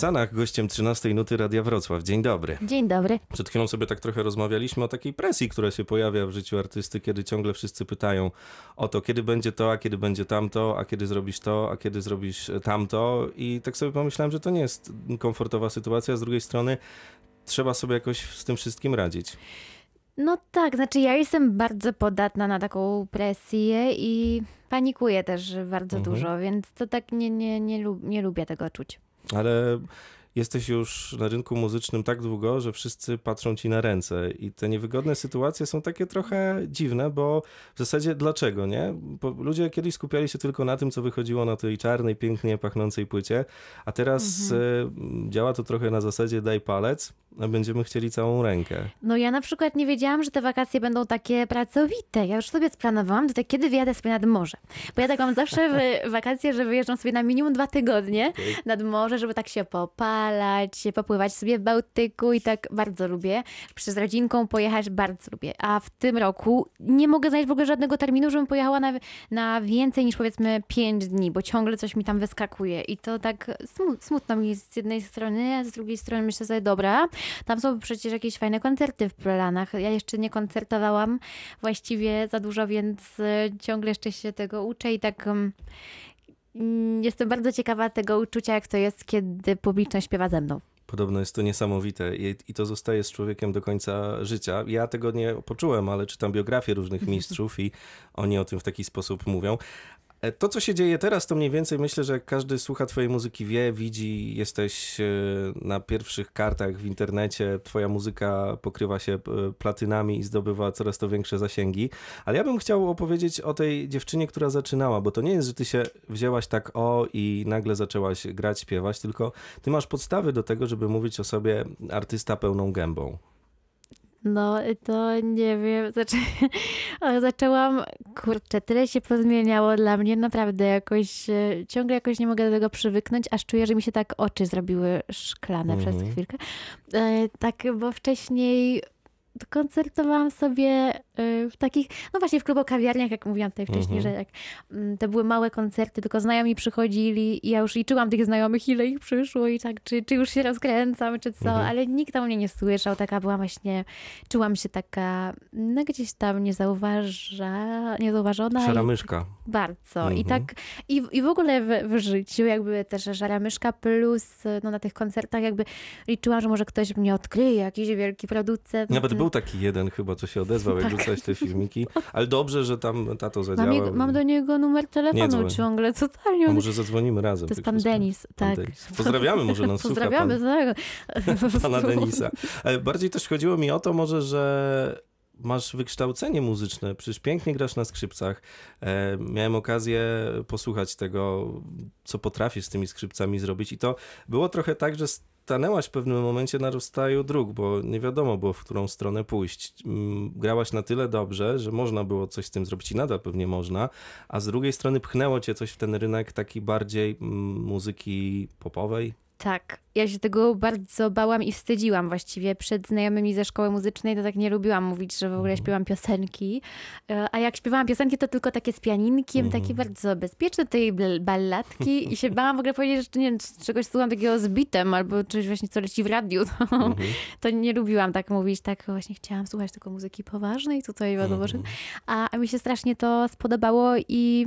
Sanach, gościem 13 Nuty Radia Wrocław. Dzień dobry. Dzień dobry. Przed chwilą sobie tak trochę rozmawialiśmy o takiej presji, która się pojawia w życiu artysty, kiedy ciągle wszyscy pytają o to, kiedy będzie to, a kiedy będzie tamto, a kiedy zrobisz to, a kiedy zrobisz tamto. I tak sobie pomyślałem, że to nie jest komfortowa sytuacja. Z drugiej strony trzeba sobie jakoś z tym wszystkim radzić. No tak, znaczy ja jestem bardzo podatna na taką presję i panikuję też bardzo Mhm. dużo, więc to tak nie, nie, nie, lub, nie lubię tego czuć. Ale jesteś już na rynku muzycznym tak długo, że wszyscy patrzą ci na ręce i te niewygodne sytuacje są takie trochę dziwne, bo w zasadzie dlaczego, nie? Bo ludzie kiedyś skupiali się tylko na tym, co wychodziło na tej czarnej, pięknie pachnącej płycie, a teraz e, działa to trochę na zasadzie daj palec, a będziemy chcieli całą rękę. No ja na przykład nie wiedziałam, że te wakacje będą takie pracowite. Ja już sobie splanowałam, to tak kiedy wyjadę sobie nad morze. Bo ja tak mam zawsze wakacje, że wyjeżdżam sobie na minimum dwa tygodnie nad morze, żeby tak się popalać, popływać sobie w Bałtyku i tak bardzo lubię. Przez rodzinką pojechać bardzo lubię. A w tym roku nie mogę znaleźć w ogóle żadnego terminu, żebym pojechała na, na więcej niż powiedzmy pięć dni, bo ciągle coś mi tam wyskakuje. I to tak smu- smutno mi z jednej strony, a z drugiej strony myślę sobie, dobra, tam są przecież jakieś fajne koncerty w planach. Ja jeszcze nie koncertowałam właściwie za dużo, więc ciągle jeszcze się tego uczę i tak mm, jestem bardzo ciekawa tego uczucia, jak to jest, kiedy publiczność śpiewa ze mną. Podobno jest to niesamowite i, i to zostaje z człowiekiem do końca życia. Ja tego nie poczułem, ale czytam biografie różnych mistrzów i oni o tym w taki sposób mówią. E, To, co się dzieje teraz, to mniej więcej myślę, że każdy słucha twojej muzyki, wie, widzi, jesteś e, na pierwszych kartach w internecie, twoja muzyka pokrywa się e, platynami i zdobywa coraz to większe zasięgi. Ale ja bym chciał opowiedzieć o tej dziewczynie, która zaczynała, bo to nie jest, że ty się wzięłaś tak o i nagle zaczęłaś grać, śpiewać, tylko ty masz podstawy do tego, żeby mówić o sobie artysta pełną gębą. No to nie wiem, zaczę... o, zaczęłam, kurczę, tyle się pozmieniało dla mnie, naprawdę jakoś, e, ciągle jakoś nie mogę do tego przywyknąć, aż czuję, że mi się tak oczy zrobiły szklane Mhm. przez chwilkę. E, tak, bo wcześniej koncertowałam sobie e, w takich, no właśnie w klubu kawiarniach, jak mówiłam tutaj wcześniej, Mhm. że jak mm, to były małe koncerty, tylko znajomi przychodzili i ja już liczyłam tych znajomych, ile ich przyszło i tak, czy, czy już się rozkręcam, czy co, Mhm. ale nikt o mnie nie słyszał, taka byłam właśnie, czułam się taka, no gdzieś tam niezauważa, niezauważona. Szara i- myszka. bardzo. I Mhm. tak, i, i w ogóle w, w życiu jakby też Żara Myszka plus no, na tych koncertach jakby liczyłam, że może ktoś mnie odkryje, jakiś wielki producent. Nawet był taki jeden chyba, co się odezwał, jak Tak. wrzucałeś te filmiki. Ale dobrze, że tam tato mam, zadziałał. jego, mam do niego numer telefonu ciągle, totalnie. A on- może zadzwonimy razem. To jest tak pan. Denis, Pan tak. Denis. Pozdrawiamy, może słucha Pozdrawiamy, pan, tak. pana Denisa. E, Bardziej też chodziło mi o to może, że masz wykształcenie muzyczne, przecież pięknie grasz na skrzypcach. E, miałem okazję posłuchać tego, co potrafisz z tymi skrzypcami zrobić i to było trochę tak, że stanęłaś w pewnym momencie na rozstaju dróg, bo nie wiadomo było, w którą stronę pójść. Mm, Grałaś na tyle dobrze, że można było coś z tym zrobić i nadal pewnie można, a z drugiej strony pchnęło cię coś w ten rynek taki bardziej mm, muzyki popowej. Tak, ja się tego bardzo bałam i wstydziłam właściwie. Przed znajomymi ze szkoły muzycznej to tak nie lubiłam mówić, że w ogóle Mhm. śpiewam piosenki. E, A jak śpiewałam piosenki, to tylko takie z pianinkiem, Mhm. takie bardzo bezpieczne, tej balladki i się bałam w ogóle powiedzieć, że nie wiem, czegoś słucham takiego z bitem albo czegoś właśnie, co leci w radiu. To, Mhm. to nie lubiłam tak mówić, tak właśnie chciałam słuchać tylko muzyki poważnej tutaj, wiadomo. Mhm. A, a mi się strasznie to spodobało i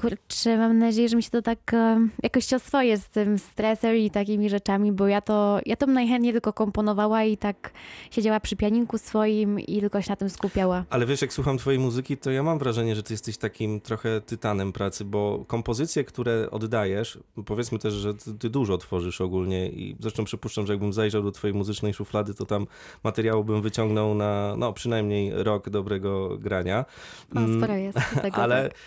kurczę, mam nadzieję, że mi się to tak e, jakoś się oswoję z tym stresem i takimi rzeczami, bo ja to, ja to najchętniej tylko komponowała i tak siedziała przy pianinku swoim i tylko się na tym skupiała. Ale wiesz, jak słucham twojej muzyki, to ja mam wrażenie, że ty jesteś takim trochę tytanem pracy, bo kompozycje, które oddajesz, powiedzmy też, że ty, ty dużo tworzysz ogólnie i zresztą przypuszczam, że jakbym zajrzał do twojej muzycznej szuflady, to tam materiału bym wyciągnął na, no przynajmniej rok dobrego grania. No, Mm, sporo jest tego. ale, tak.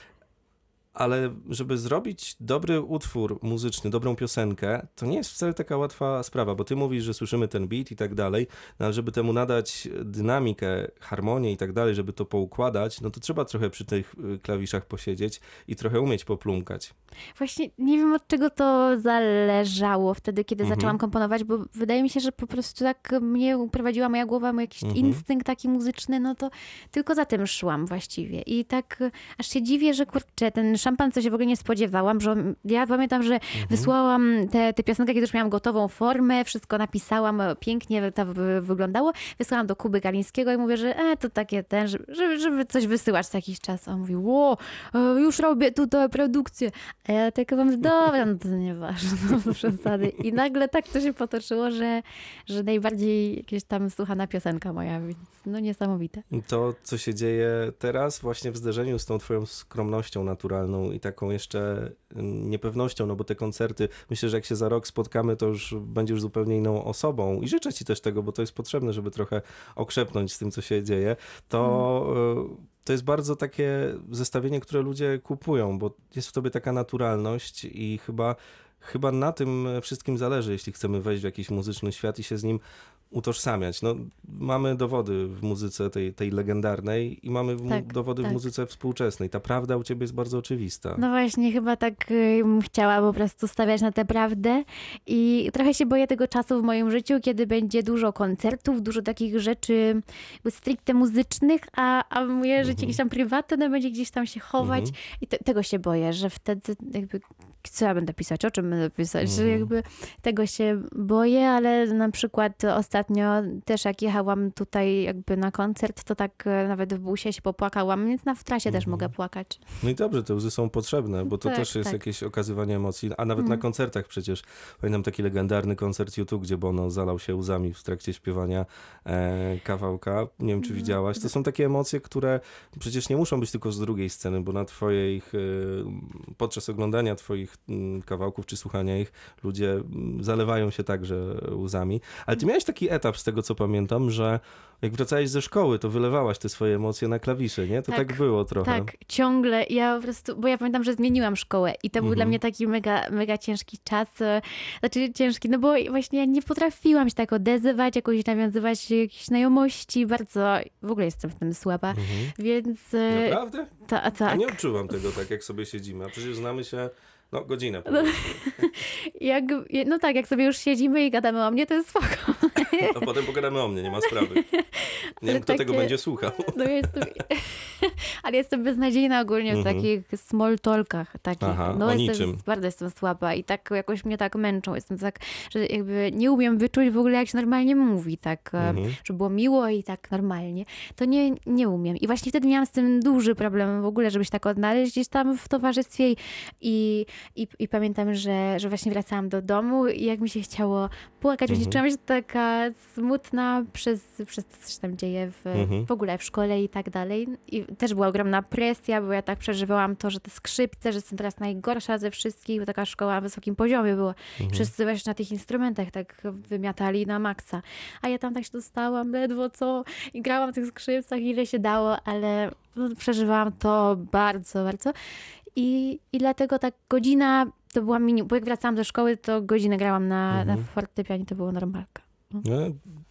Ale żeby zrobić dobry utwór muzyczny, dobrą piosenkę, to nie jest wcale taka łatwa sprawa, bo ty mówisz, że słyszymy ten beat i tak dalej, no ale żeby temu nadać dynamikę, harmonię i tak dalej, żeby to poukładać, no to trzeba trochę przy tych y, klawiszach posiedzieć i trochę umieć poplumkać. Właśnie nie wiem od czego to zależało wtedy, kiedy Mhm. zaczęłam komponować, bo wydaje mi się, że po prostu tak mnie uprowadziła moja głowa, mój jakiś Mhm. instynkt taki muzyczny, no to tylko za tym szłam właściwie. I tak e, aż się dziwię, że kurczę, ten szampan, co się w ogóle nie spodziewałam, że ja pamiętam, że wysłałam tę te, piosenkę, kiedy już miałam gotową formę, wszystko napisałam, e, pięknie to wy- wyglądało. Wysłałam do Kuby Galińskiego i mówię, że e, to takie ten, żeby, żeby, coś wysyłać co jakiś czas. A on mówi, ło, e, już robię tutaj produkcję. A ja tylko mówię, dobra, no to nieważne, no to przesady. I nagle tak to się potoczyło, że, że najbardziej jakieś tam słuchana piosenka moja, więc no niesamowite. To, co się dzieje teraz, właśnie w zderzeniu z tą twoją skromnością naturalną i taką jeszcze mm, niepewnością, no bo te koncerty, myślę, że jak się za rok spotkamy, to już będziesz zupełnie inną osobą. I życzę ci też tego, bo to jest potrzebne, żeby trochę okrzepnąć z tym, co się dzieje, to... y, To jest bardzo takie zestawienie, które ludzie kupują, bo jest w tobie taka naturalność i chyba, chyba na tym wszystkim zależy, jeśli chcemy wejść w jakiś muzyczny świat i się z nim utożsamiać. No, mamy dowody w muzyce tej, tej legendarnej i mamy w, Tak, dowody w tak. muzyce współczesnej. Ta prawda u ciebie jest bardzo oczywista. No właśnie, chyba tak y, bym chciała po prostu stawiać na tę prawdę i trochę się boję tego czasu w moim życiu, kiedy będzie dużo koncertów, dużo takich rzeczy stricte muzycznych, a, a moje życie jakieś tam prywatne będzie gdzieś tam się chować Mhm. i te, tego się boję, że wtedy jakby co ja będę pisać, o czym będę pisać, że Mhm. jakby tego się boję, ale na przykład ostatnio też jak jechałam tutaj jakby na koncert, to tak e, nawet w busie się popłakałam, więc na w trasie też Mhm. mogę płakać. No i dobrze, te łzy są potrzebne, bo to Tak, też jest tak. jakieś okazywanie emocji, a nawet na Mhm. koncertach przecież. Pamiętam taki legendarny koncert YouTube, gdzie Bono zalał się łzami w trakcie śpiewania e, kawałka. Nie wiem, czy Mhm. widziałaś. To są takie emocje, które przecież nie muszą być tylko z drugiej sceny, bo na twojej, e, podczas oglądania twoich mm, kawałków czy słuchania ich, ludzie mm, zalewają się także łzami. Ale ty miałeś taki etap, z tego co pamiętam, że jak wracałeś ze szkoły, to wylewałaś te swoje emocje na klawisze, nie? To tak, Tak, było trochę. Tak, ciągle. Ja po prostu, bo ja pamiętam, że zmieniłam szkołę i to był Mhm. dla mnie taki mega, mega ciężki czas. e, Znaczy ciężki, no bo właśnie ja nie potrafiłam się tak odezywać, jakoś nawiązywać jakieś znajomości. Bardzo, w ogóle jestem w tym słaba, Mhm. więc e, Naprawdę? ta, tak. nie odczuwam tego tak, jak sobie siedzimy. A przecież znamy się, no, godzinę. powiedzmy. Jak, no tak, jak sobie już siedzimy i gadamy o mnie, to jest spoko. A potem pogadamy o mnie, nie ma sprawy. Nie wiem, kto takie- tego będzie słuchał. No jestem, ale jestem beznadziejna ogólnie w Mhm. takich small talkach. Takich. Aha, no jestem, niczym. Bardzo jestem słaba i tak jakoś mnie tak męczą. Jestem tak, że jakby nie umiem wyczuć w ogóle jak się normalnie mówi, tak, e, Mhm. żeby było miło i tak normalnie. To nie, nie umiem. I właśnie wtedy miałam z tym duży problem w ogóle, żeby się tak odnaleźć gdzieś tam w towarzystwie i, i, i, pamiętam, że, że właśnie wracałam do domu i jak mi się chciało płakać, Mhm. czułam się taka smutna przez, przez to, co się tam dzieje w, Mhm. w ogóle w szkole i tak dalej. I też była ogromna presja, bo ja tak przeżywałam to, że te skrzypce, że jestem teraz najgorsza ze wszystkich, bo taka szkoła na wysokim poziomie była. Mhm. Wszyscy właśnie na tych instrumentach tak wymiatali na maksa. A ja tam tak się dostałam ledwo co i grałam w tych skrzypcach ile się dało, ale no, przeżywałam to bardzo, bardzo. I, I dlatego tak godzina to była minimum, bo jak wracałam do szkoły, to godzinę grałam na, na Mhm. fortepianie, to było normalka. No,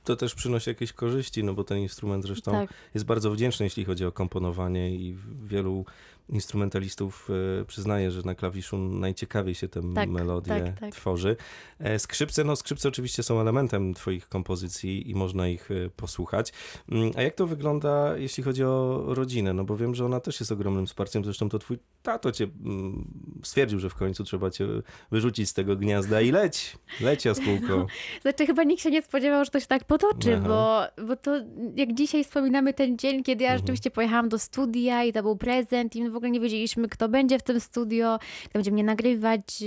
to też przynosi jakieś korzyści, no bo ten instrument zresztą Tak. jest bardzo wdzięczny, jeśli chodzi o komponowanie i wielu instrumentalistów e, przyznaje, że na klawiszu najciekawiej się te Tak, melodie tak, tak. tworzy. E, Skrzypce, no skrzypce oczywiście są elementem twoich kompozycji i można ich e, posłuchać. Mm, A jak to wygląda, jeśli chodzi o rodzinę? No bo wiem, że ona też jest ogromnym wsparciem, zresztą to twój tato cię mm, stwierdził, że w końcu trzeba cię wyrzucić z tego gniazda i leć, leć jaskółko. Znaczy chyba nikt się nie spodziewał, że to się tak potoczy, Aha. bo, bo to jak dzisiaj wspominamy ten dzień, kiedy ja Mhm. rzeczywiście pojechałam do studia i to był prezent i w ogóle nie wiedzieliśmy, kto będzie w tym studio, kto będzie mnie nagrywać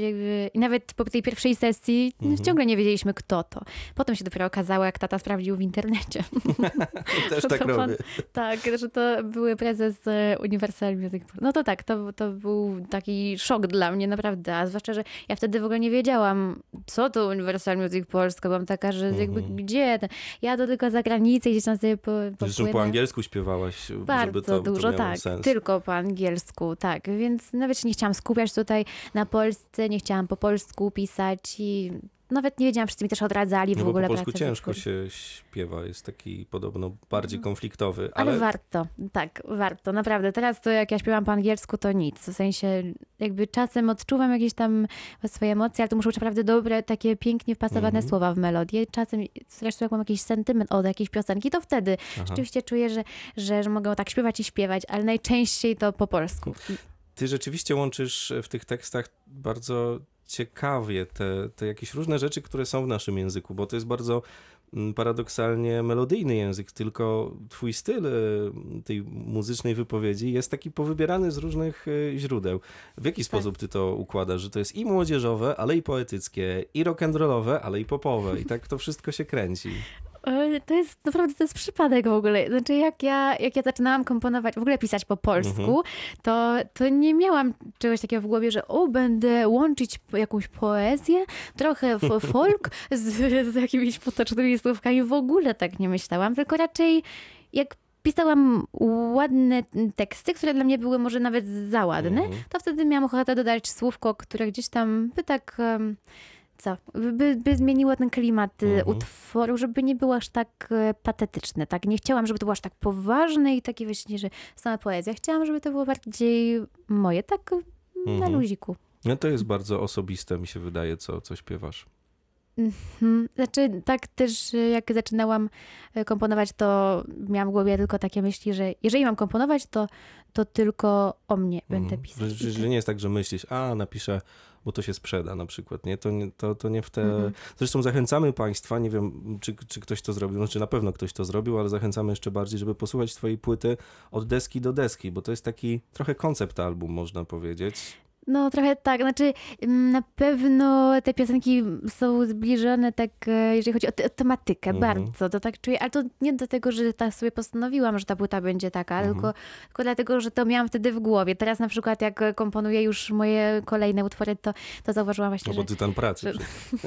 i nawet po tej pierwszej sesji Mhm. ciągle nie wiedzieliśmy, kto to. Potem się dopiero okazało, jak tata sprawdził w internecie. Też tak pan- robię. tak, że to były prezes e, Universal Music. No to tak, to, to był taki szok dla mnie naprawdę, a zwłaszcza, że ja wtedy w ogóle nie wiedziałam, co to Universal Music Polska. Byłam taka, że jakby Mhm. gdzie? Ja to tylko za granicę gdzieś tam sobie po, Zresztą po angielsku śpiewałaś, żeby Bardzo to, dużo, to tak. sens. Tylko po angielsku, tak. Więc nawet nie chciałam skupiać tutaj na Polsce, nie chciałam po polsku pisać i nawet nie wiedziałam, wszyscy mi też odradzali w No bo ogóle po polsku ciężko się śpiewa, jest taki podobno bardziej konfliktowy, Mhm. Ale, ale, warto, tak, warto, naprawdę. Teraz to jak ja śpiewam po angielsku, to nic. W sensie jakby czasem odczuwam jakieś tam swoje emocje, ale to muszą być naprawdę dobre, takie pięknie wpasowane Mhm. słowa w melodię. Czasem zresztą jak mam jakiś sentyment od jakiejś piosenki, to wtedy Aha. rzeczywiście czuję, że, że, że mogę tak śpiewać i śpiewać, ale najczęściej to po polsku. ty rzeczywiście łączysz w tych tekstach bardzo ciekawie te, te jakieś różne rzeczy, które są w naszym języku, bo to jest bardzo mm, paradoksalnie melodyjny język, tylko twój styl e, tej muzycznej wypowiedzi jest taki powybierany z różnych e, źródeł. W jaki sposób ty to układasz, że to jest i młodzieżowe, ale i poetyckie, i rock'n'rollowe, ale i popowe i tak to wszystko się kręci. E, To jest naprawdę to jest przypadek w ogóle. Znaczy, jak ja, jak ja zaczynałam komponować, w ogóle pisać po polsku, Mhm. to, to nie miałam czegoś takiego w głowie, że o, będę łączyć jakąś poezję, trochę folk z, z jakimiś potocznymi słówkami. W ogóle tak nie myślałam, tylko raczej jak pisałam ładne teksty, które dla mnie były może nawet za ładne, Mhm. to wtedy miałam ochotę dodać słówko, które gdzieś tam by tak... em, co? By, by zmieniło ten klimat y, Mhm. utworu, żeby nie było aż tak e, patetyczne, tak? Nie chciałam, żeby to było aż tak poważne i takie właśnie, że sama poezja. Chciałam, żeby to było bardziej moje, tak na Mhm. luziku. No to jest bardzo osobiste, mi się wydaje, co, co śpiewasz. Mhm. Znaczy, tak też jak zaczynałam e, komponować, to miałam w głowie tylko takie myśli, że jeżeli mam komponować, to, to tylko o mnie będę Mhm. pisać. Że, że, że nie jest tak, że myślisz, a napiszę, bo to się sprzeda na przykład, nie? To nie, to, to nie w te... Mhm. Zresztą zachęcamy Państwa, nie wiem, czy, czy ktoś to zrobił, znaczy na pewno ktoś to zrobił, ale zachęcamy jeszcze bardziej, żeby posłuchać Twojej płyty od deski do deski, bo to jest taki trochę koncept album, można powiedzieć. No trochę tak, znaczy mm, na pewno te piosenki są zbliżone tak, e, jeżeli chodzi o, te, o tematykę, Mhm. bardzo, to tak czuję, ale to nie dlatego, że tak sobie postanowiłam, że ta płyta będzie taka, Mhm. tylko, tylko dlatego, że to miałam wtedy w głowie. Teraz na przykład jak komponuję już moje kolejne utwory, to, to zauważyłam właśnie, No bo tytan pracy. że-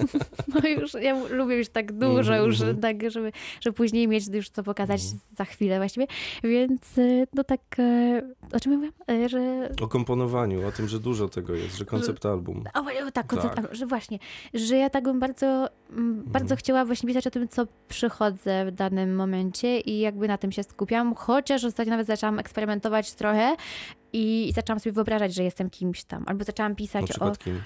no już, ja lubię już tak dużo, Mhm, już mhm. tak, żeby, żeby później mieć już co pokazać Mhm. za chwilę właściwie, więc e, no tak, e, o czym mówiłam? E, Że O komponowaniu, o tym, że dużo tego jest, że koncept album. O, o, tak, koncept, Tak. że właśnie, że ja tak bym bardzo, mm, bardzo chciała właśnie pisać o tym, co przychodzę w danym momencie i jakby na tym się skupiam, chociaż ostatnio nawet zaczęłam eksperymentować trochę i zaczęłam sobie wyobrażać, że jestem kimś tam, albo zaczęłam pisać o kim?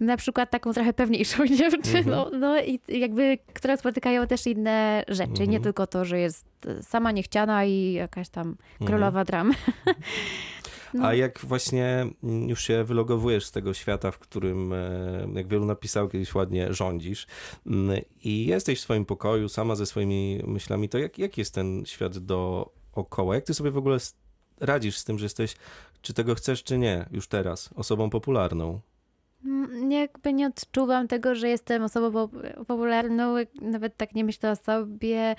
na przykład taką trochę pewniejszą dziewczyną, Mhm. no i jakby, które spotykają też inne rzeczy, nie Mhm. tylko to, że jest sama niechciana i jakaś tam Mhm. królowa dramy. No. A jak właśnie mm, już się wylogowujesz z tego świata, w którym, e, jak wielu napisał kiedyś ładnie, rządzisz mm, i jesteś w swoim pokoju sama ze swoimi myślami, to jak, jak jest ten świat dookoła? Jak ty sobie w ogóle radzisz z tym, że jesteś, czy tego chcesz, czy nie, już teraz, osobą popularną? Mm, Jakby nie odczuwam tego, że jestem osobą po- popularną, nawet tak nie myślę o sobie.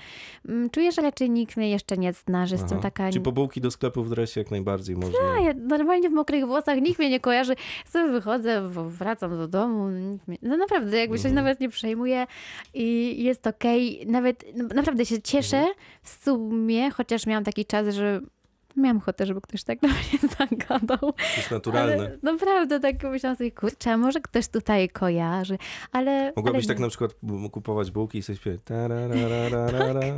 Mm, Czuję, że raczej nikt mnie jeszcze nie zna, że jestem Aha. taka... Czy po bułki do sklepu w dresie jak najbardziej można? A, ja normalnie w mokrych włosach nikt mnie nie kojarzy. Sobie wychodzę, wracam do domu. Mnie, no naprawdę, jakby się Mhm. nawet nie przejmuje i jest okej. Nawet no, naprawdę się cieszę Mhm. w sumie, chociaż miałam taki czas, że miałam ochotę, żeby ktoś tak do mnie zagadał. To jest naturalne. Ale naprawdę tak myślałam sobie, kurczę, może ktoś tutaj kojarzy, ale... Mogłabyś ale tak na przykład kupować bułki i sobie śpiewać tararararara.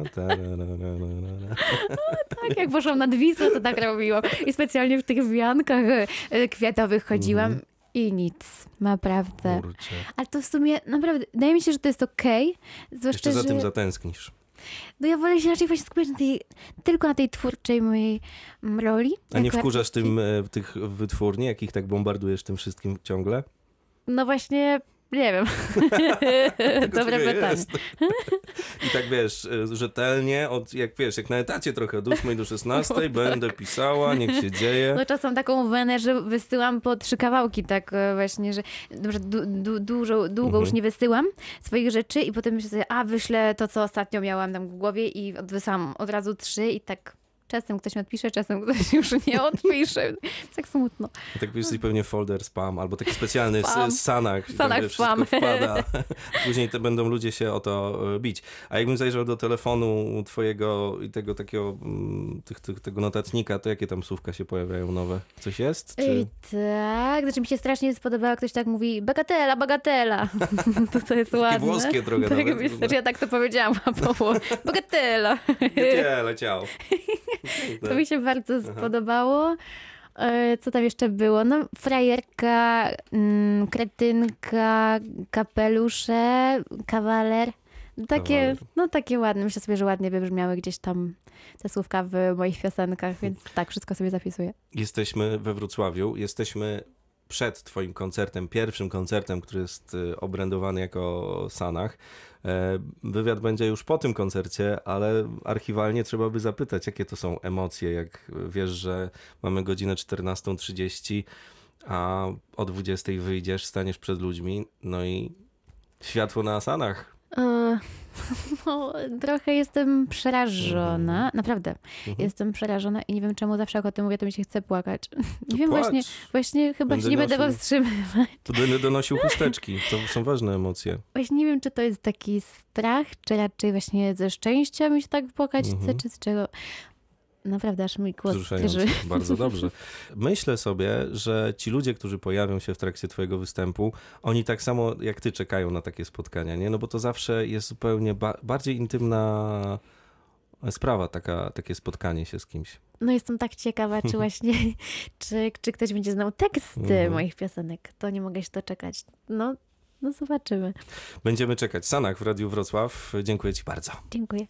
Tak, jak poszłam nad Wisłę, to tak robiłam. I specjalnie w tych wiankach e, kwiatowych chodziłam Mhm. i nic, naprawdę. Kurczę. Ale to w sumie, naprawdę, wydaje mi się, że to jest okej. Zwłaszcza, Jeszcze za że tym zatęsknisz. No ja wolę się raczej właśnie skupiać na tej, tylko na tej twórczej mojej mm, roli. A nie wkurzasz artystki. tym, e, tych wytwórni, jakich tak bombardujesz tym wszystkim ciągle? No właśnie, nie wiem. Dobre pytanie. jest. I tak wiesz, e, rzetelnie, od, jak wiesz, jak na etacie trochę, od 8 do 16 będę pisała, niech się dzieje. No czasem taką wenę, że wysyłam po trzy kawałki, tak e, właśnie, że dobrze, du, du, dużo, długo Mhm. już nie wysyłam swoich rzeczy i potem myślę sobie, a wyślę to, co ostatnio miałam tam w głowie i wysyłam od razu trzy i tak czasem ktoś mi odpisze, czasem ktoś już nie odpisze. tak smutno. I tak jesteś pewnie folder spam, albo taki specjalny Spam. z Sanach, W Sanach gdzie wszystko spam. wpada. Później te będą ludzie się o to e, bić. A jakbym zajrzał do telefonu twojego i tego takiego, mm, tych, tych, tego notatnika, to jakie tam słówka się pojawiają nowe? Coś jest? Czy... Ej, tak, znaczy mi się strasznie spodobało, ktoś tak mówi, bagatela, bagatela. to to jest ładne. włoskie trochę tak, nawet. Znaczy ja tak to powiedziałam, a po bagatela. Nie, leciało. To mi się bardzo spodobało. E, Co tam jeszcze było? No, frajerka, mm, kretynka, kapelusze, kawaler. Takie, kawaler. no takie ładne, myślę sobie, że ładnie wybrzmiały gdzieś tam te słówka w moich piosenkach, więc tak, wszystko sobie zapisuję. Jesteśmy we Wrocławiu, jesteśmy przed twoim koncertem, pierwszym koncertem, który jest y, obrędowany jako Sanach. E, Wywiad będzie już po tym koncercie, ale archiwalnie trzeba by zapytać, jakie to są emocje, jak wiesz, że mamy godzinę 14.30, a o 20.00 wyjdziesz, staniesz przed ludźmi, no i światło na Sanach. E, No, trochę jestem przerażona, Mhm. naprawdę. Mhm. Jestem przerażona i nie wiem czemu zawsze jak o tym mówię, to mi się chce płakać. Nie wiem, płacz. właśnie, właśnie chyba Będę się nie będę nosił- powstrzymywać. To Będę donosił chusteczki, to są ważne emocje. Właśnie nie wiem, czy to jest taki strach, czy raczej właśnie ze szczęścia mi się tak płakać chce, Mhm. czy z czego. Naprawdę aż mój głos drży. Bardzo dobrze. Myślę sobie, że ci ludzie, którzy pojawią się w trakcie twojego występu, oni tak samo jak ty czekają na takie spotkania, nie? No bo to zawsze jest zupełnie ba- bardziej intymna sprawa, taka, takie spotkanie się z kimś. No jestem tak ciekawa, czy właśnie, czy, czy ktoś będzie znał teksty Mhm. moich piosenek. To nie mogę się doczekać. No, no zobaczymy. Będziemy czekać. Sanach w Radiu Wrocław. Dziękuję ci bardzo. Dziękuję.